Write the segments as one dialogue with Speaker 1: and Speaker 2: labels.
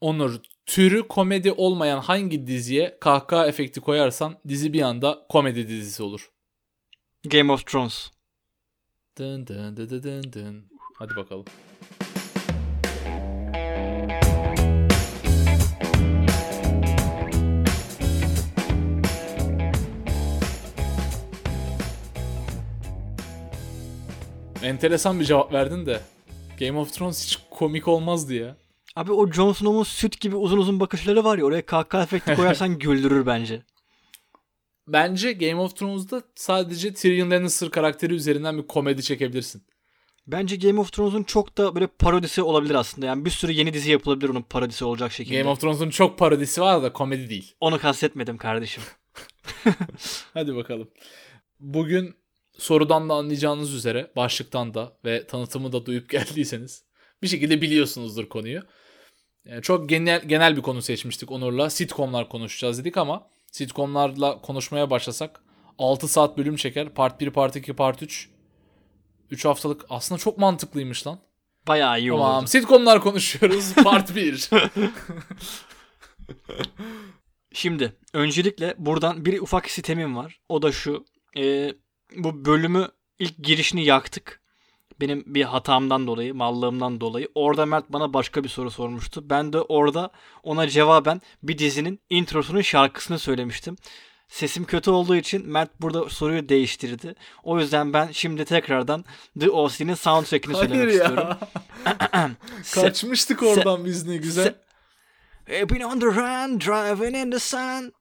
Speaker 1: Onur türü komedi olmayan hangi diziye kahkaha efekti koyarsan dizi bir anda komedi dizisi olur.
Speaker 2: Game of Thrones.
Speaker 1: Dın dın dın dın dın dın. Hadi bakalım. Enteresan bir cevap verdin de. Game of Thrones hiç komik olmazdı ya.
Speaker 2: Abi o Jon Snow'un süt gibi uzun uzun bakışları var ya oraya kahkaha efekti koyarsan güldürür bence.
Speaker 1: Bence Game of Thrones'da sadece Tyrion Lannister karakteri üzerinden bir komedi çekebilirsin.
Speaker 2: Bence Game of Thrones'un çok da böyle parodisi olabilir aslında. Yani bir sürü yeni dizi yapılabilir onun parodisi olacak şekilde.
Speaker 1: Game of Thrones'un çok parodisi var da komedi değil.
Speaker 2: Onu kastetmedim kardeşim.
Speaker 1: Hadi bakalım. Bugün sorudan da anlayacağınız üzere başlıktan da ve tanıtımı da duyup geldiyseniz bir şekilde biliyorsunuzdur konuyu. Yani çok genel genel bir konu seçmiştik Onur'la. Sitcomlar konuşacağız dedik ama sitcomlarla konuşmaya başlasak 6 saat bölüm çeker. Part 1, Part 2, Part 3. 3 haftalık aslında çok mantıklıymış lan.
Speaker 2: Bayağı iyi
Speaker 1: Tamam
Speaker 2: oldu.
Speaker 1: sitcomlar konuşuyoruz. Part 1.
Speaker 2: Şimdi öncelikle buradan bir ufak sitemim var. O da şu. Ee, bu bölümü ilk girişini yaktık. Benim bir hatamdan dolayı, mallığımdan dolayı. Orada Mert bana başka bir soru sormuştu. Ben de orada ona cevaben bir dizinin introsunun şarkısını söylemiştim. Sesim kötü olduğu için Mert burada soruyu değiştirdi. O yüzden ben şimdi tekrardan The OC'nin soundtrack'ini
Speaker 1: Hayır
Speaker 2: söylemek istiyorum.
Speaker 1: ya. Kaçmıştık oradan biz ne güzel.
Speaker 2: I've been on the run, driving in the sun.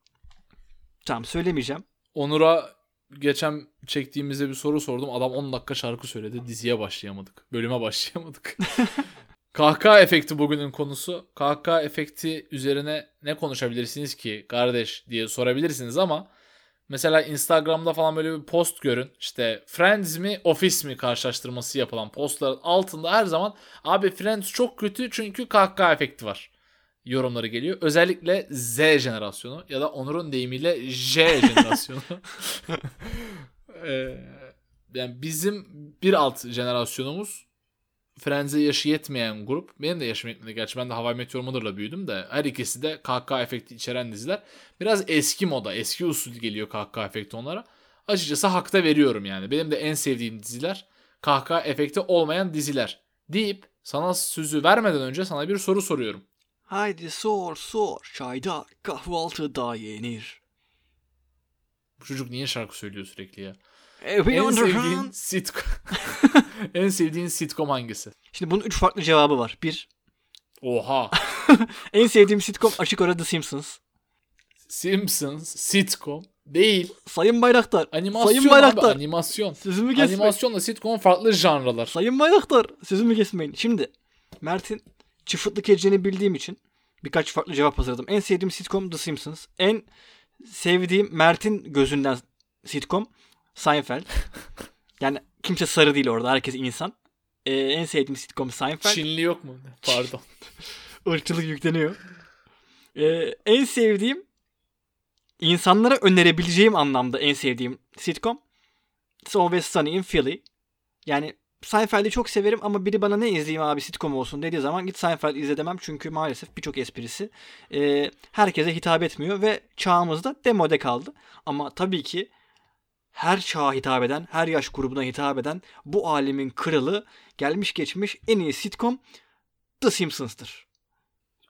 Speaker 2: Tamam söylemeyeceğim.
Speaker 1: Onur'a geçen çektiğimizde bir soru sordum. Adam 10 dakika şarkı söyledi. Diziye başlayamadık. Bölüme başlayamadık. Kahkaha efekti bugünün konusu. Kahkaha efekti üzerine ne konuşabilirsiniz ki kardeş diye sorabilirsiniz ama mesela Instagram'da falan böyle bir post görün. İşte Friends mi Office mi karşılaştırması yapılan postların altında her zaman abi Friends çok kötü çünkü kahkaha efekti var yorumları geliyor. Özellikle Z jenerasyonu ya da Onur'un deyimiyle J jenerasyonu. Ee, yani bizim bir alt jenerasyonumuz Friends'e yaşı yetmeyen grup. Benim de yaşım yetmedi. Gerçi ben de Hawaii Meteor Mother'la büyüdüm de her ikisi de kahkaha efekti içeren diziler. Biraz eski moda, eski usul geliyor kahkaha efekti onlara. Açıkçası hakta veriyorum yani. Benim de en sevdiğim diziler kahkaha efekti olmayan diziler. Deyip sana sözü vermeden önce sana bir soru soruyorum.
Speaker 2: Haydi sor sor çayda kahvaltıda yenir.
Speaker 1: Bu çocuk niye şarkı söylüyor sürekli ya?
Speaker 2: Been
Speaker 1: En sevdiğin sitcom En sevdiğin sitcom hangisi?
Speaker 2: Şimdi bunun üç farklı cevabı var. Bir,
Speaker 1: Oha.
Speaker 2: en sevdiğim sitcom açık ara The Simpsons.
Speaker 1: Simpsons sitcom değil.
Speaker 2: Sayın Bayraktar.
Speaker 1: Animasyon
Speaker 2: Sayın
Speaker 1: abi
Speaker 2: Bayraktar.
Speaker 1: animasyon.
Speaker 2: Sözümü kesmeyin.
Speaker 1: Animasyonla sitcom farklı janralar.
Speaker 2: Sayın Bayraktar. Sözümü kesmeyin. Şimdi Mert'in çıfıtlık edeceğini bildiğim için birkaç farklı cevap hazırladım. En sevdiğim sitcom The Simpsons. En sevdiğim Mert'in gözünden sitcom Seinfeld. yani kimse sarı değil orada. Herkes insan. Ee, en sevdiğim sitcom Seinfeld.
Speaker 1: Çinli yok mu? Pardon.
Speaker 2: Irkçılık yükleniyor. Ee, en sevdiğim insanlara önerebileceğim anlamda en sevdiğim sitcom It's Always Sunny in Philly. Yani Seinfeld'i çok severim ama biri bana ne izleyeyim abi sitcom olsun dediği zaman git Seinfeld izle demem. Çünkü maalesef birçok esprisi e, herkese hitap etmiyor ve çağımızda demode kaldı. Ama tabii ki her çağa hitap eden, her yaş grubuna hitap eden bu alemin kralı gelmiş geçmiş en iyi sitcom The Simpsons'tır.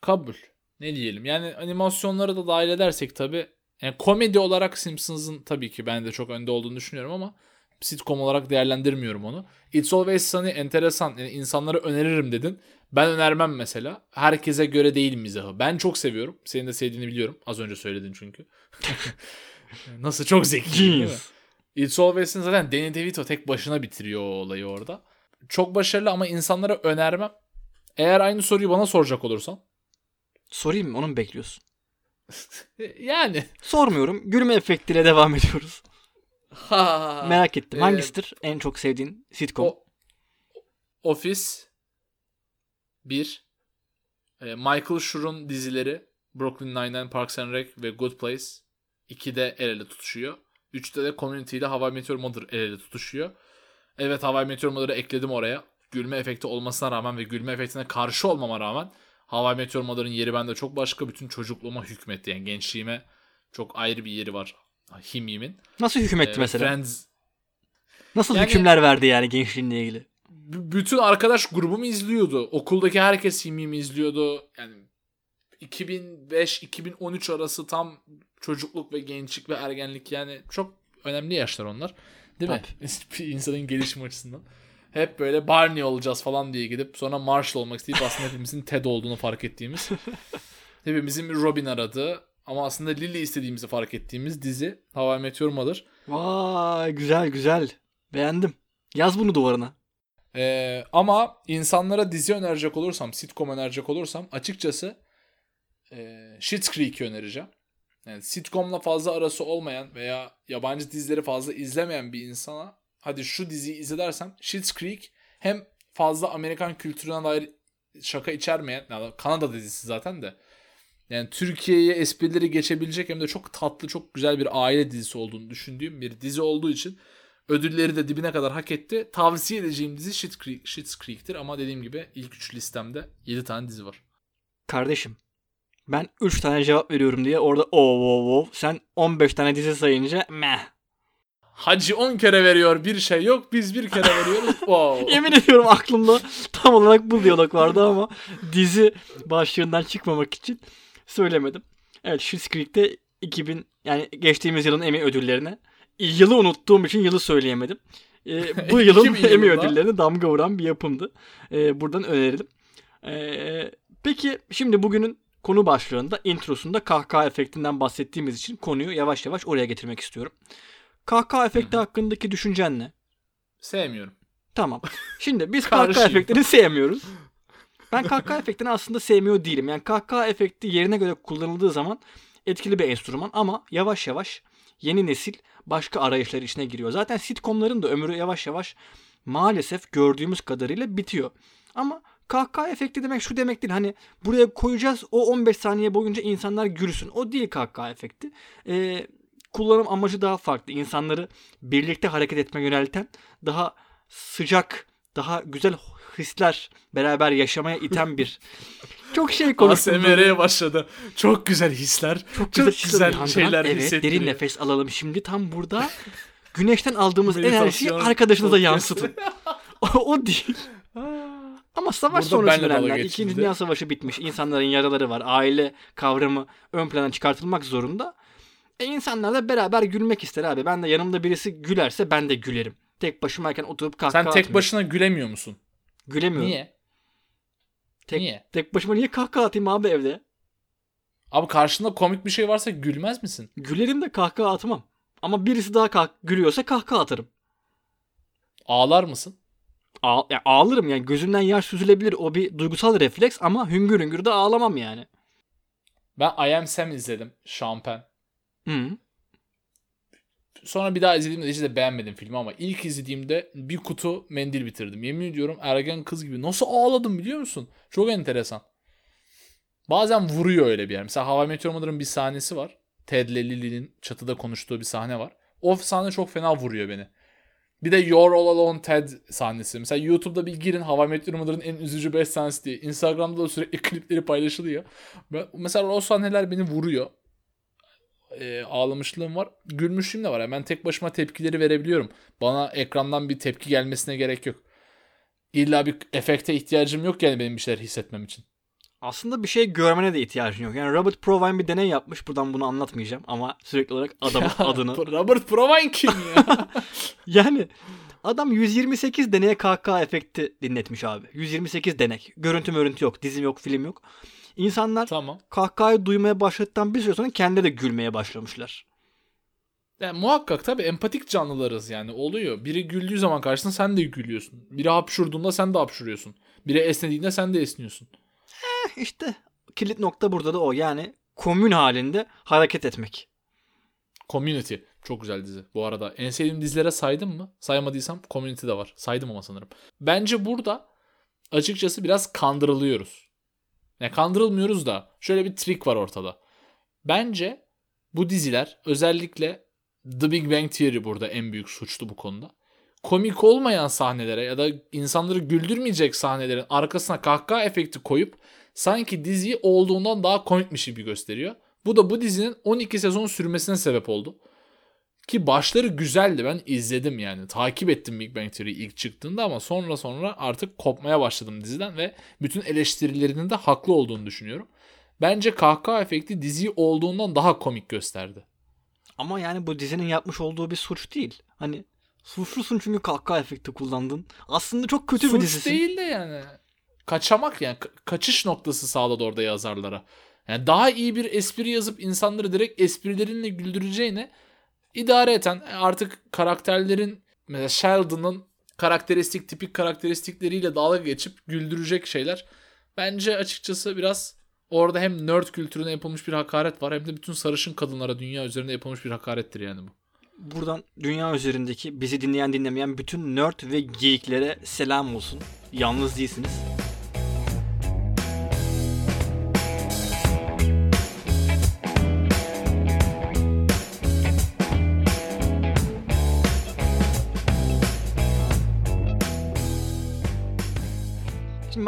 Speaker 1: Kabul. Ne diyelim? Yani animasyonları da dahil edersek tabii. Yani komedi olarak Simpsons'ın tabii ki ben de çok önde olduğunu düşünüyorum ama sitcom olarak değerlendirmiyorum onu. It's Always Sunny enteresan. Yani insanlara öneririm dedin. Ben önermem mesela. Herkese göre değil mizahı. Ben çok seviyorum. Senin de sevdiğini biliyorum. Az önce söyledin çünkü. Nasıl çok zeki. It's Always'in zaten Danny DeVito tek başına bitiriyor o olayı orada. Çok başarılı ama insanlara önermem. Eğer aynı soruyu bana soracak olursan.
Speaker 2: Sorayım mı? Onu mu bekliyorsun?
Speaker 1: Yani.
Speaker 2: Sormuyorum. Gülme efektiyle devam ediyoruz.
Speaker 1: Ha.
Speaker 2: Merak ettim.
Speaker 1: Ee,
Speaker 2: Hangisidir en çok sevdiğin sitcom?
Speaker 1: O, Office 1 e, Michael Schur'un dizileri Brooklyn Nine-Nine, Parks and Rec ve Good Place 2'de el ele tutuşuyor. 3'te de Community ile Hawaii Meteor Mother el ele tutuşuyor. Evet Hawaii Meteor Mother'ı ekledim oraya. Gülme efekti olmasına rağmen ve gülme efektine karşı olmama rağmen Hava Meteor Mother'ın yeri bende çok başka. Bütün çocukluğuma hükmetti. Yani gençliğime çok ayrı bir yeri var. Himim'in.
Speaker 2: Nasıl hükmetti
Speaker 1: Ee,
Speaker 2: mesela?
Speaker 1: Friends
Speaker 2: Nasıl
Speaker 1: Yani-
Speaker 2: hükümler verdi yani gençliğinle ilgili?
Speaker 1: B- bütün arkadaş grubumu izliyordu. Okuldaki herkes Himim'i izliyordu. Yani 2005-2013 arası tam çocukluk ve gençlik ve ergenlik yani çok önemli yaşlar onlar. Değil mi? Bir insanın gelişim açısından. Hep böyle Barney olacağız falan diye gidip sonra Marshall olmak isteyip aslında hepimizin Ted olduğunu fark ettiğimiz. hepimizin bir Robin aradığı ama aslında Lily istediğimizi fark ettiğimiz dizi How I Met Your Mother.
Speaker 2: Vay güzel güzel. Beğendim. Yaz bunu duvarına.
Speaker 1: Ee, ama insanlara dizi önerecek olursam, sitcom önerecek olursam açıkçası e, Schitt's Creek'i önereceğim. Yani sitcomla fazla arası olmayan veya yabancı dizileri fazla izlemeyen bir insana hadi şu diziyi izle dersem Schitt's Creek hem fazla Amerikan kültürüne dair şaka içermeyen, yani Kanada dizisi zaten de yani Türkiye'ye esprileri geçebilecek hem de çok tatlı, çok güzel bir aile dizisi olduğunu düşündüğüm bir dizi olduğu için ödülleri de dibine kadar hak etti. Tavsiye edeceğim dizi Schitt's, Creek, Schitt's Creek'tir ama dediğim gibi ilk 3 listemde 7 tane dizi var.
Speaker 2: Kardeşim ben 3 tane cevap veriyorum diye orada o o o sen 15 tane dizi sayınca meh.
Speaker 1: Hacı 10 kere veriyor bir şey yok biz bir kere veriyoruz. Wow.
Speaker 2: Yemin ediyorum aklımda tam olarak bu diyalog vardı ama dizi başlığından çıkmamak için söylemedim. Evet Schitt's Creek'te 2000 yani geçtiğimiz yılın Emmy ödüllerine yılı unuttuğum için yılı söyleyemedim. Ee, bu yılın
Speaker 1: 2000
Speaker 2: Emmy ödüllerine damga vuran bir yapımdı. Ee, buradan önerelim. Ee, peki şimdi bugünün konu başlığında introsunda kahkaha efektinden bahsettiğimiz için konuyu yavaş yavaş oraya getirmek istiyorum. Kahkaha efekti hakkındaki düşüncen ne?
Speaker 1: Sevmiyorum.
Speaker 2: Tamam. Şimdi biz kahkaha efektini sevmiyoruz. Ben kahkaha efektini aslında sevmiyor değilim. Yani kahkaha efekti yerine göre kullanıldığı zaman etkili bir enstrüman ama yavaş yavaş yeni nesil başka arayışlar içine giriyor. Zaten sitcomların da ömrü yavaş yavaş maalesef gördüğümüz kadarıyla bitiyor. Ama kahkaha efekti demek şu demek değil. Hani buraya koyacağız o 15 saniye boyunca insanlar gülsün. O değil kahkaha efekti. Ee, kullanım amacı daha farklı. İnsanları birlikte hareket etme yönelten daha sıcak, daha güzel hisler beraber yaşamaya iten bir çok şey konuştum.
Speaker 1: ASMR'ye başladı. Çok güzel hisler. Çok, güzel,
Speaker 2: hisler uyandıran,
Speaker 1: şeyler
Speaker 2: evet,
Speaker 1: hissettiriyor.
Speaker 2: derin nefes alalım. Şimdi tam burada güneşten aldığımız enerjiyi arkadaşınıza yansıtın. o, o değil. Ama savaş
Speaker 1: Burada
Speaker 2: sonrası
Speaker 1: geçildi.
Speaker 2: İkinci Dünya Savaşı bitmiş. İnsanların yaraları var. Aile kavramı ön plana çıkartılmak zorunda. E insanlar da beraber gülmek ister abi. Ben de yanımda birisi gülerse ben de gülerim. Tek başımayken oturup kahkaha
Speaker 1: Sen tek
Speaker 2: atmıyorum.
Speaker 1: başına gülemiyor musun?
Speaker 2: Gülemiyorum.
Speaker 1: Niye?
Speaker 2: Tek,
Speaker 1: Niye?
Speaker 2: tek başıma niye kahkaha atayım abi evde?
Speaker 1: Abi karşında komik bir şey varsa gülmez misin?
Speaker 2: Gülerim de kahkaha atmam. Ama birisi daha kah- gülüyorsa kahkaha atarım.
Speaker 1: Ağlar mısın?
Speaker 2: Ağ- ya ağlarım yani gözümden yaş süzülebilir. O bir duygusal refleks ama hüngür hüngür de ağlamam yani.
Speaker 1: Ben I Am Sam izledim. Şampen.
Speaker 2: Hı.
Speaker 1: Sonra bir daha izlediğimde de beğenmedim filmi ama ilk izlediğimde bir kutu mendil bitirdim. Yemin ediyorum ergen kız gibi. Nasıl ağladım biliyor musun? Çok enteresan. Bazen vuruyor öyle bir yer. Mesela Hava Meteor Mother'ın bir sahnesi var. Ted ile çatıda konuştuğu bir sahne var. O sahne çok fena vuruyor beni. Bir de You're All Alone Ted sahnesi. Mesela YouTube'da bir girin Hava Meteor Mother'ın en üzücü 5 sahnesi diye. Instagram'da da sürekli klipleri paylaşılıyor. Mesela o sahneler beni vuruyor e, ağlamışlığım var. Gülmüşlüğüm de var. Yani ben tek başıma tepkileri verebiliyorum. Bana ekrandan bir tepki gelmesine gerek yok. İlla bir efekte ihtiyacım yok yani benim bir şeyler hissetmem için.
Speaker 2: Aslında bir şey görmene de ihtiyacın yok. Yani Robert Provine bir deney yapmış. Buradan bunu anlatmayacağım ama sürekli olarak adamın adını.
Speaker 1: Robert Provine kim ya?
Speaker 2: Yani adam 128 deneye kahkaha efekti dinletmiş abi. 128 denek. Görüntü mörüntü yok. Dizim yok, film yok. İnsanlar
Speaker 1: tamam.
Speaker 2: kahkahayı duymaya başladıktan bir süre sonra kendileri de gülmeye başlamışlar.
Speaker 1: Yani muhakkak tabii empatik canlılarız yani oluyor. Biri güldüğü zaman karşısında sen de gülüyorsun. Biri hapşurduğunda sen de hapşuruyorsun. Biri esnediğinde sen de esniyorsun.
Speaker 2: İşte kilit nokta burada da o. Yani komün halinde hareket etmek.
Speaker 1: Community. Çok güzel dizi. Bu arada en sevdiğim dizilere saydım mı? Saymadıysam Community de var. Saydım ama sanırım. Bence burada açıkçası biraz kandırılıyoruz. Ne kandırılmıyoruz da şöyle bir trik var ortada. Bence bu diziler özellikle The Big Bang Theory burada en büyük suçlu bu konuda. Komik olmayan sahnelere ya da insanları güldürmeyecek sahnelerin arkasına kahkaha efekti koyup sanki diziyi olduğundan daha komikmiş gibi gösteriyor. Bu da bu dizinin 12 sezon sürmesine sebep oldu. Ki başları güzeldi. Ben izledim yani. Takip ettim Big Bang Theory ilk çıktığında ama sonra sonra artık kopmaya başladım diziden ve bütün eleştirilerinin de haklı olduğunu düşünüyorum. Bence kahkaha efekti diziyi olduğundan daha komik gösterdi.
Speaker 2: Ama yani bu dizinin yapmış olduğu bir suç değil. Hani suçlusun çünkü kahkaha efekti kullandın. Aslında çok kötü
Speaker 1: Suç
Speaker 2: bir dizisin.
Speaker 1: değil de yani. Kaçamak yani. Ka- kaçış noktası sağladı orada yazarlara. Yani daha iyi bir espri yazıp insanları direkt esprilerinle güldüreceğine idare eten artık karakterlerin mesela Sheldon'ın karakteristik tipik karakteristikleriyle dalga geçip güldürecek şeyler. Bence açıkçası biraz orada hem nerd kültürüne yapılmış bir hakaret var hem de bütün sarışın kadınlara dünya üzerinde yapılmış bir hakarettir yani bu.
Speaker 2: Buradan dünya üzerindeki bizi dinleyen dinlemeyen bütün nerd ve geeklere selam olsun. Yalnız değilsiniz.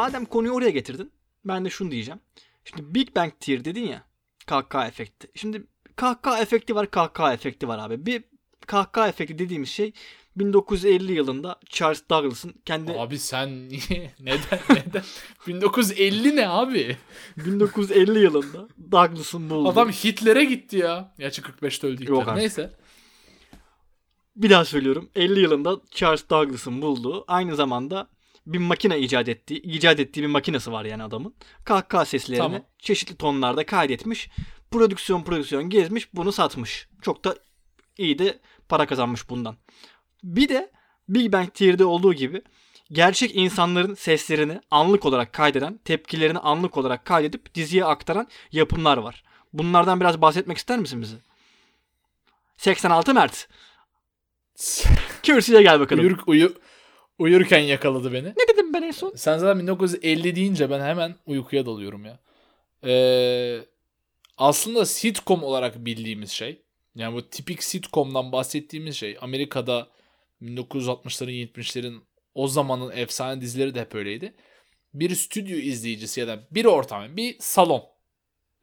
Speaker 2: Madem konuyu oraya getirdin, ben de şunu diyeceğim. Şimdi Big Bang Theory dedin ya, kahkaha efekti. Şimdi kahkaha efekti var, kahkaha efekti var abi. Bir kahkaha efekti dediğimiz şey 1950 yılında Charles Douglas'ın kendi
Speaker 1: Abi sen niye? Neden? Neden? 1950 ne abi?
Speaker 2: 1950 yılında Douglas'ın bulduğu.
Speaker 1: Adam Hitler'e gitti ya. Gerçi 45'te öldü Hitler.
Speaker 2: Yok artık.
Speaker 1: Neyse.
Speaker 2: Bir daha söylüyorum. 50 yılında Charles Douglas'ın bulduğu aynı zamanda bir makine icat ettiği, icat ettiği bir makinesi var yani adamın. Kahkaha seslerini
Speaker 1: Tamam.
Speaker 2: çeşitli tonlarda kaydetmiş. Prodüksiyon prodüksiyon gezmiş, bunu satmış. Çok da iyi de para kazanmış bundan. Bir de Big Bang Theory'de olduğu gibi gerçek insanların seslerini anlık olarak kaydeden, tepkilerini anlık olarak kaydedip diziye aktaran yapımlar var. Bunlardan biraz bahsetmek ister misin bize? 86 Mert. Kürsüye gel bakalım.
Speaker 1: Uyur, uyu, uyurken yakaladı beni.
Speaker 2: Ne dedim ben en son?
Speaker 1: Sen zaten 1950 deyince ben hemen uykuya dalıyorum ya. Ee, aslında sitcom olarak bildiğimiz şey. Yani bu tipik sitcom'dan bahsettiğimiz şey. Amerika'da 1960'ların 70'lerin o zamanın efsane dizileri de hep öyleydi. Bir stüdyo izleyicisi ya da bir ortam, bir salon.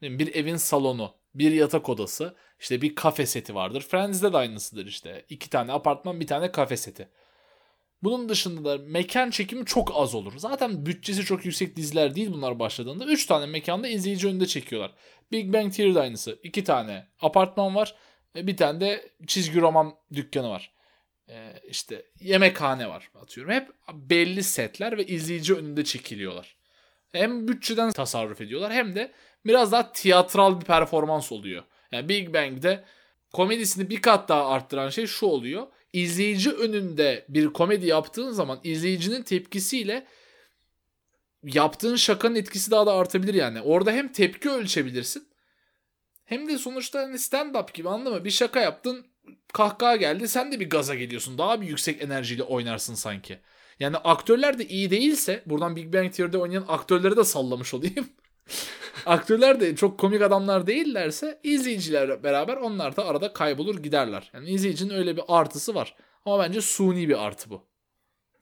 Speaker 1: Bir evin salonu, bir yatak odası, işte bir kafe seti vardır. Friends'de de aynısıdır işte. İki tane apartman, bir tane kafe seti. Bunun dışında da mekan çekimi çok az olur. Zaten bütçesi çok yüksek diziler değil bunlar başladığında. 3 tane mekanda izleyici önünde çekiyorlar. Big Bang Theory'de aynısı. 2 tane apartman var. e, Bir tane de çizgi roman dükkanı var. Ee, işte yemekhane var atıyorum. Hep belli setler ve izleyici önünde çekiliyorlar. Hem bütçeden tasarruf ediyorlar hem de biraz daha tiyatral bir performans oluyor. Yani Big Bang'de komedisini bir kat daha arttıran şey şu oluyor. İzleyici önünde bir komedi yaptığın zaman izleyicinin tepkisiyle yaptığın şakanın etkisi daha da artabilir yani. Orada hem tepki ölçebilirsin hem de sonuçta hani stand-up gibi anladın mı? Bir şaka yaptın kahkaha geldi sen de bir gaza geliyorsun. Daha bir yüksek enerjiyle oynarsın sanki. Yani aktörler de iyi değilse buradan Big Bang Theory'de oynayan aktörleri de sallamış olayım. aktörler de çok komik adamlar değillerse izleyiciler beraber onlar da arada kaybolur giderler. Yani izleyicinin öyle bir artısı var. Ama bence suni bir artı bu.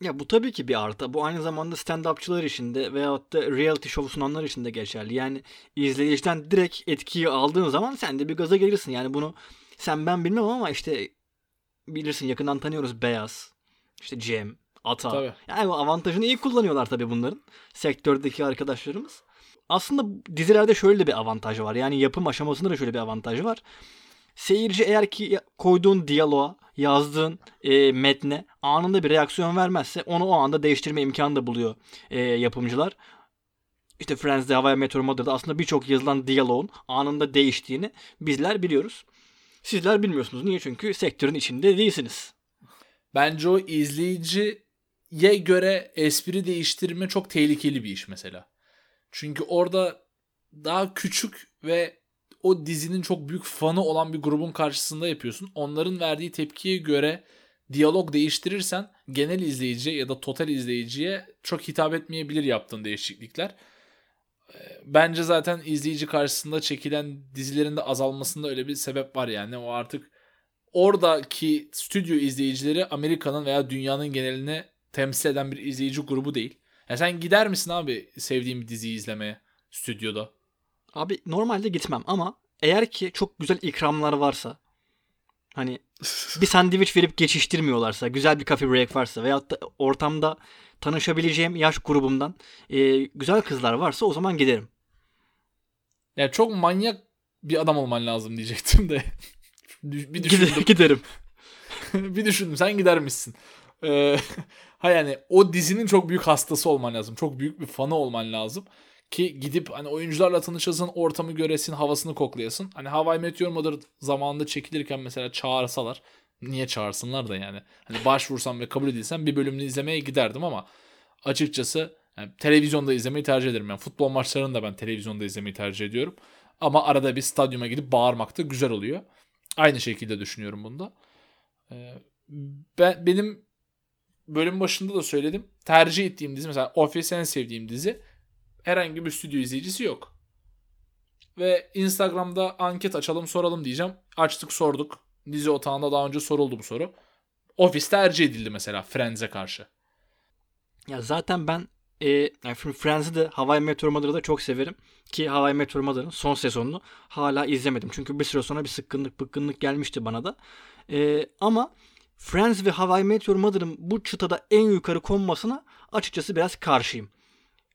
Speaker 2: Ya bu tabii ki bir artı. Bu aynı zamanda stand-upçılar için de veyahut da reality show sunanlar için de geçerli. Yani izleyiciden direkt etkiyi aldığın zaman sen de bir gaza gelirsin. Yani bunu sen ben bilmem ama işte bilirsin yakından tanıyoruz Beyaz, işte Cem, Ata.
Speaker 1: Tabii.
Speaker 2: Yani bu avantajını iyi kullanıyorlar tabii bunların. Sektördeki arkadaşlarımız. Aslında dizilerde şöyle de bir avantaj var. Yani yapım aşamasında da şöyle bir avantajı var. Seyirci eğer ki koyduğun diyaloğa, yazdığın e, metne anında bir reaksiyon vermezse onu o anda değiştirme imkanı da buluyor e, yapımcılar. İşte Friends'de, Hava Meteor Mother'da aslında birçok yazılan diyaloğun anında değiştiğini bizler biliyoruz. Sizler bilmiyorsunuz. Niye? Çünkü sektörün içinde değilsiniz.
Speaker 1: Bence o izleyiciye göre espri değiştirme çok tehlikeli bir iş mesela. Çünkü orada daha küçük ve o dizinin çok büyük fanı olan bir grubun karşısında yapıyorsun. Onların verdiği tepkiye göre diyalog değiştirirsen genel izleyiciye ya da total izleyiciye çok hitap etmeyebilir yaptığın değişiklikler. Ee, Bence zaten izleyici karşısında çekilen dizilerin de azalmasında öyle bir sebep var yani. O artık oradaki stüdyo izleyicileri Amerika'nın veya dünyanın genelini temsil eden bir izleyici grubu değil. Ya sen gider misin abi sevdiğin bir diziyi izlemeye? stüdyoda.
Speaker 2: Abi normalde gitmem ama eğer ki çok güzel ikramlar varsa hani bir sandviç verip geçiştirmiyorlarsa, güzel bir coffee break varsa veyahut da ortamda tanışabileceğim yaş grubumdan e, güzel kızlar varsa o zaman giderim.
Speaker 1: Yani çok manyak bir adam olman lazım diyecektim de. bir düşündüm.
Speaker 2: Giderim.
Speaker 1: bir düşündüm. Sen gider misin? Ee, ha yani o dizinin çok büyük hastası olman lazım. Çok büyük bir fanı olman lazım. Ki gidip hani oyuncularla tanışasın, ortamı göresin, havasını koklayasın. Hani Hawaii Meteor Mother zamanında çekilirken mesela çağırsalar. Niye çağırsınlar da yani. Hani başvursam ve kabul edilsem bir bölümünü izlemeye giderdim ama açıkçası yani televizyonda izlemeyi tercih ederim. Yani futbol maçlarını da ben televizyonda izlemeyi tercih ediyorum. Ama arada bir stadyuma gidip bağırmak da güzel oluyor. Aynı şekilde düşünüyorum bunda. Ee, ben, benim bölüm başında da söyledim. Tercih ettiğim dizi mesela Office en sevdiğim dizi. Herhangi bir stüdyo izleyicisi yok. Ve Instagram'da anket açalım soralım diyeceğim. Açtık sorduk. Dizi otağında daha önce soruldu bu soru. Office tercih edildi mesela Friends'e karşı.
Speaker 2: Ya zaten ben e, yani Friends'i de Hawaii Meteor Mother'ı da çok severim. Ki Hawaii Meteor Mother'ın son sezonunu hala izlemedim. Çünkü bir süre sonra bir sıkkınlık bıkkınlık gelmişti bana da. E, ama Friends ve Hawaii Meteor Mother'ın bu çıtada en yukarı konmasına açıkçası biraz karşıyım.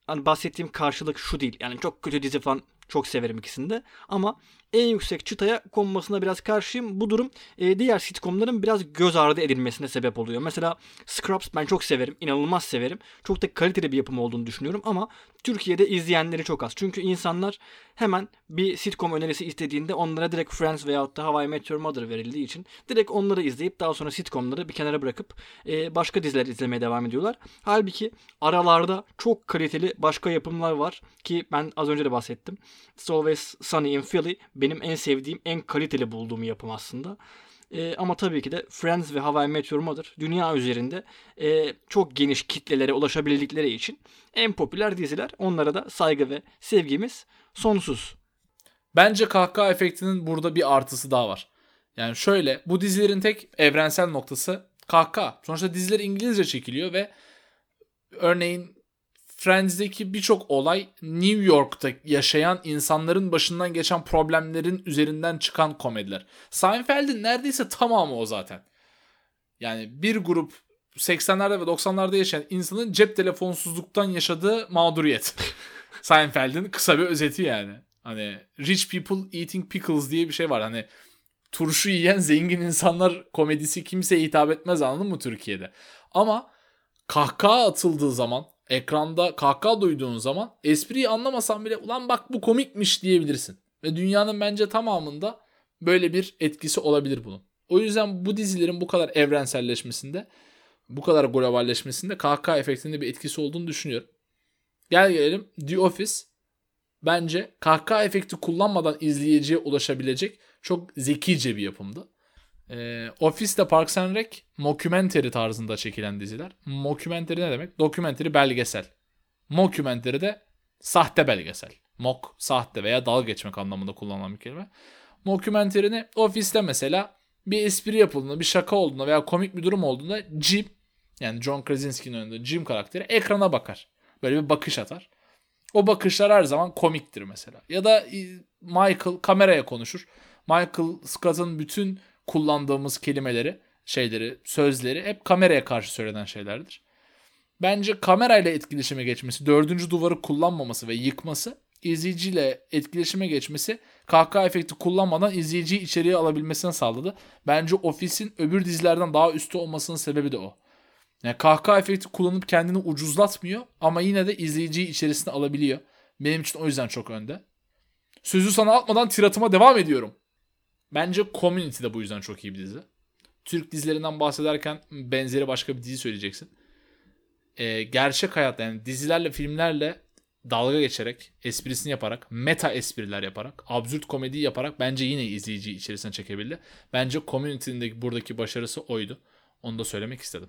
Speaker 2: Hani bahsettiğim karşılık şu değil. Yani çok kötü dizi falan çok severim ikisini de. Ama en yüksek çıtaya konmasına biraz karşıyım. Bu durum e, diğer sitcomların biraz göz ardı edilmesine sebep oluyor. Mesela Scrubs ben çok severim. inanılmaz severim. Çok da kaliteli bir yapım olduğunu düşünüyorum ama Türkiye'de izleyenleri çok az. Çünkü insanlar hemen bir sitcom önerisi istediğinde onlara direkt Friends veyahut da Hawaii Meteor Mother verildiği için direkt onları izleyip daha sonra sitcomları bir kenara bırakıp e, başka diziler izlemeye devam ediyorlar. Halbuki aralarda çok kaliteli başka yapımlar var ki ben az önce de bahsettim. It's Always Sunny in Philly benim en sevdiğim, en kaliteli bulduğum yapım aslında. E, ama tabii ki de Friends ve Hawaii Meteor Mother dünya üzerinde e, çok geniş kitlelere ulaşabildikleri için en popüler diziler. Onlara da saygı ve sevgimiz sonsuz.
Speaker 1: Bence kahkaha efektinin burada bir artısı daha var. Yani şöyle bu dizilerin tek evrensel noktası kahkaha. Sonuçta diziler İngilizce çekiliyor ve örneğin Friends'deki birçok olay New York'ta yaşayan insanların başından geçen problemlerin üzerinden çıkan komediler. Seinfeld'in neredeyse tamamı o zaten. Yani bir grup 80'lerde ve 90'larda yaşayan insanın cep telefonsuzluktan yaşadığı mağduriyet. Seinfeld'in kısa bir özeti yani. Hani rich people eating pickles diye bir şey var. Hani turşu yiyen zengin insanlar komedisi kimseye hitap etmez anladın mı Türkiye'de? Ama kahkaha atıldığı zaman ekranda kahkaha duyduğun zaman espriyi anlamasan bile ulan bak bu komikmiş diyebilirsin. Ve dünyanın bence tamamında böyle bir etkisi olabilir bunun. O yüzden bu dizilerin bu kadar evrenselleşmesinde, bu kadar globalleşmesinde kahkaha efektinde bir etkisi olduğunu düşünüyorum. Gel gelelim The Office bence kahkaha efekti kullanmadan izleyiciye ulaşabilecek çok zekice bir yapımdı. E, Office'de Parks and Rec mockumentary tarzında çekilen diziler. Mockumentary ne demek? Dokumentary belgesel. Mockumentary de sahte belgesel. Mock sahte veya dalga geçmek anlamında kullanılan bir kelime. Mockumentary ne? Office'te mesela bir espri yapıldığında, bir şaka olduğunda veya komik bir durum olduğunda Jim yani John Krasinski'nin önünde Jim karakteri ekrana bakar. Böyle bir bakış atar. O bakışlar her zaman komiktir mesela. Ya da Michael kameraya konuşur. Michael Scott'ın bütün kullandığımız kelimeleri, şeyleri, sözleri hep kameraya karşı söylenen şeylerdir. Bence kamerayla etkileşime geçmesi, dördüncü duvarı kullanmaması ve yıkması, izleyiciyle etkileşime geçmesi kahkaha efekti kullanmadan izleyiciyi içeriye alabilmesini sağladı. Bence Office'in öbür dizilerden daha üstü olmasının sebebi de o. Yani kahkaha efekti kullanıp kendini ucuzlatmıyor ama yine de izleyiciyi içerisine alabiliyor. Benim için o yüzden çok önde. Sözü sana atmadan tiratıma devam ediyorum. Bence Community de bu yüzden çok iyi bir dizi. Türk dizilerinden bahsederken benzeri başka bir dizi söyleyeceksin. Ee, gerçek hayat yani dizilerle filmlerle dalga geçerek, esprisini yaparak, meta espriler yaparak, absürt komedi yaparak bence yine izleyiciyi içerisine çekebildi. Bence Community'nin buradaki başarısı oydu. Onu da söylemek istedim.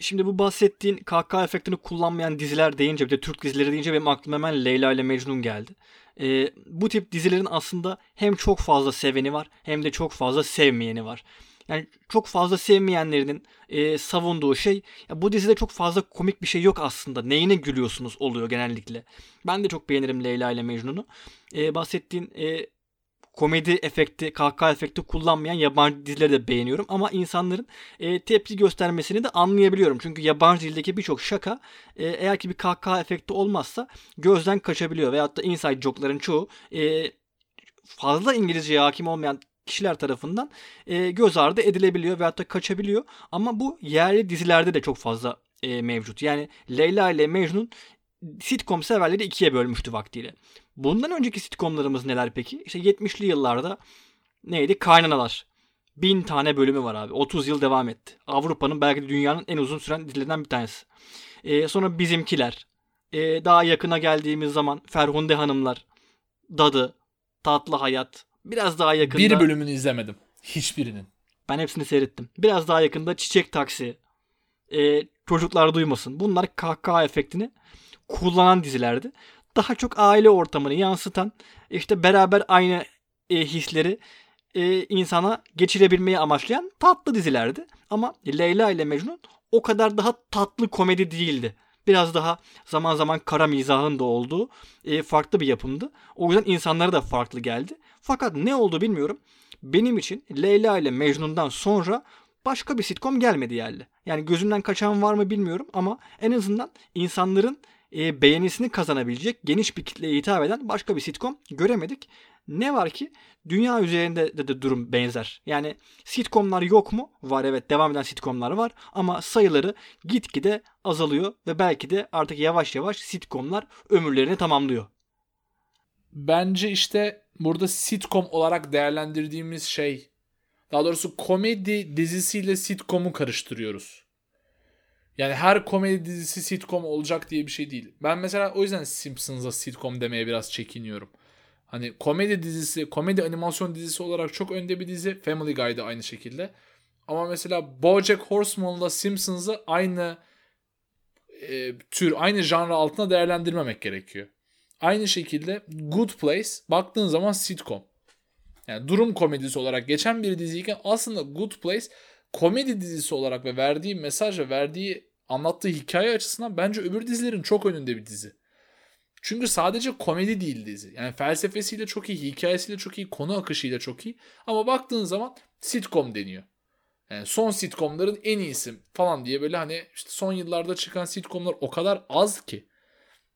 Speaker 2: Şimdi bu bahsettiğin KK efektini kullanmayan diziler deyince bir de Türk dizileri deyince benim aklıma hemen Leyla ile Mecnun geldi. Ee, bu tip dizilerin aslında hem çok fazla seveni var hem de çok fazla sevmeyeni var. Yani çok fazla sevmeyenlerinin e, savunduğu şey ya bu dizide çok fazla komik bir şey yok aslında. Neyine gülüyorsunuz oluyor genellikle. Ben de çok beğenirim Leyla ile Mecnun'u. E, bahsettiğin e, komedi efekti, kahkaha efekti kullanmayan yabancı dizileri de beğeniyorum. Ama insanların e, tepki göstermesini de anlayabiliyorum. Çünkü yabancı dildeki birçok şaka e, eğer ki bir kahkaha efekti olmazsa gözden kaçabiliyor. Veyahut da inside joke'ların çoğu e, fazla İngilizceye hakim olmayan kişiler tarafından e, göz ardı edilebiliyor veyahut da kaçabiliyor. Ama bu yerli dizilerde de çok fazla e, mevcut. Yani Leyla ile Mecnun sitcom severleri ikiye bölmüştü vaktiyle. Bundan önceki sitcomlarımız neler peki? İşte 70'li yıllarda neydi? Kaynanalar. Bin tane bölümü var abi. 30 yıl devam etti. Avrupa'nın belki de dünyanın en uzun süren dizilerinden bir tanesi. Ee, sonra Bizimkiler. Ee, daha yakına geldiğimiz zaman Ferhunde Hanımlar. Dadı. Tatlı Hayat. Biraz daha yakında.
Speaker 1: Bir bölümünü izlemedim. Hiçbirinin.
Speaker 2: Ben hepsini seyrettim. Biraz daha yakında Çiçek Taksi. Ee, çocuklar duymasın. Bunlar kahkaha efektini kullanan dizilerdi. Daha çok aile ortamını yansıtan işte beraber aynı e, hisleri e, insana geçirebilmeyi amaçlayan tatlı dizilerdi. Ama Leyla ile Mecnun o kadar daha tatlı komedi değildi. Biraz daha zaman zaman kara mizahın da olduğu e, farklı bir yapımdı. O yüzden insanlara da farklı geldi. Fakat ne oldu bilmiyorum. Benim için Leyla ile Mecnun'dan sonra başka bir sitcom gelmedi yerli. Yani gözümden kaçan var mı bilmiyorum ama en azından insanların e, beğenisini kazanabilecek geniş bir kitleye hitap eden başka bir sitcom göremedik. Ne var ki dünya üzerinde de, de durum benzer. Yani sitcomlar yok mu? Var evet devam eden sitcomlar var ama sayıları gitgide azalıyor ve belki de artık yavaş yavaş sitcomlar ömürlerini tamamlıyor.
Speaker 1: Bence işte burada sitcom olarak değerlendirdiğimiz şey daha doğrusu komedi dizisiyle sitcom'u karıştırıyoruz. Yani her komedi dizisi sitcom olacak diye bir şey değil. Ben mesela o yüzden Simpsons'a sitcom demeye biraz çekiniyorum. Hani komedi dizisi, komedi animasyon dizisi olarak çok önde bir dizi. Family Guy'da aynı şekilde. Ama mesela BoJack Horseman'la Simpsons'ı aynı e, tür, aynı janra altına değerlendirmemek gerekiyor. Aynı şekilde Good Place baktığın zaman sitcom. Yani durum komedisi olarak geçen bir diziyken aslında Good Place komedi dizisi olarak ve verdiği mesaj ve verdiği anlattığı hikaye açısından bence öbür dizilerin çok önünde bir dizi. Çünkü sadece komedi değil dizi. Yani felsefesiyle çok iyi, hikayesiyle çok iyi, konu akışıyla çok iyi. Ama baktığın zaman sitcom deniyor. Yani son sitcomların en iyisi falan diye böyle hani işte son yıllarda çıkan sitcomlar o kadar az ki.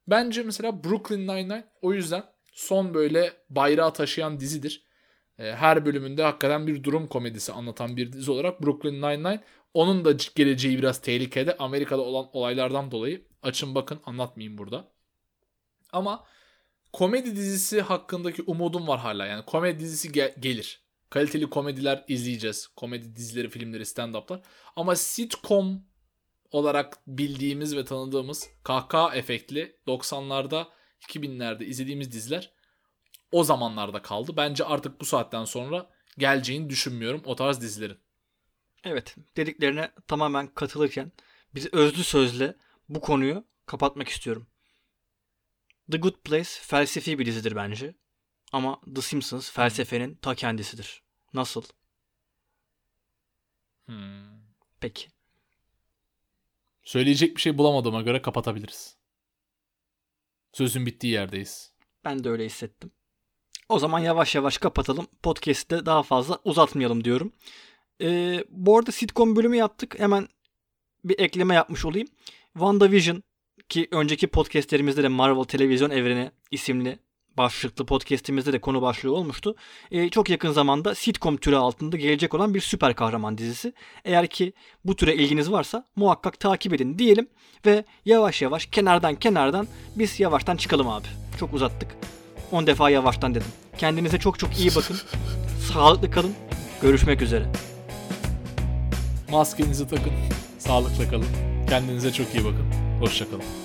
Speaker 1: Bence mesela Brooklyn Nine-Nine o yüzden son böyle bayrağı taşıyan dizidir. Her bölümünde hakikaten bir durum komedisi anlatan bir dizi olarak Brooklyn Nine-Nine onun da geleceği biraz tehlikede Amerika'da olan olaylardan dolayı. Açın bakın anlatmayayım burada. Ama komedi dizisi hakkındaki umudum var hala. Yani komedi dizisi gel- gelir. Kaliteli komediler izleyeceğiz. Komedi dizileri, filmleri, stand-up'lar. Ama sitcom olarak bildiğimiz ve tanıdığımız kahkaha efektli 90'larda 2000'lerde izlediğimiz diziler o zamanlarda kaldı. Bence artık bu saatten sonra geleceğini düşünmüyorum o tarz dizilerin.
Speaker 2: Evet dediklerine tamamen katılırken biz özlü sözle bu konuyu kapatmak istiyorum. The Good Place felsefi bir dizidir bence. Ama The Simpsons felsefenin ta kendisidir. Nasıl?
Speaker 1: Hmm.
Speaker 2: Peki.
Speaker 1: Söyleyecek bir şey bulamadığıma göre kapatabiliriz. Sözün bittiği yerdeyiz.
Speaker 2: Ben de öyle hissettim. O zaman yavaş yavaş kapatalım. Podcast'te daha fazla uzatmayalım diyorum. Ee, bu arada sitcom bölümü yaptık. Hemen bir ekleme yapmış olayım. WandaVision ki önceki podcastlerimizde de Marvel Televizyon Evreni isimli başlıklı podcastimizde de konu başlığı olmuştu. Ee, çok yakın zamanda sitcom türü altında gelecek olan bir süper kahraman dizisi. Eğer ki bu türe ilginiz varsa muhakkak takip edin diyelim ve yavaş yavaş kenardan kenardan biz yavaştan çıkalım abi. Çok uzattık. 10 defa yavaştan dedim. Kendinize çok çok iyi bakın. Sağlıklı kalın. Görüşmek üzere.
Speaker 1: Maskenizi takın. Sağlıkla kalın. Kendinize çok iyi bakın. Hoşçakalın.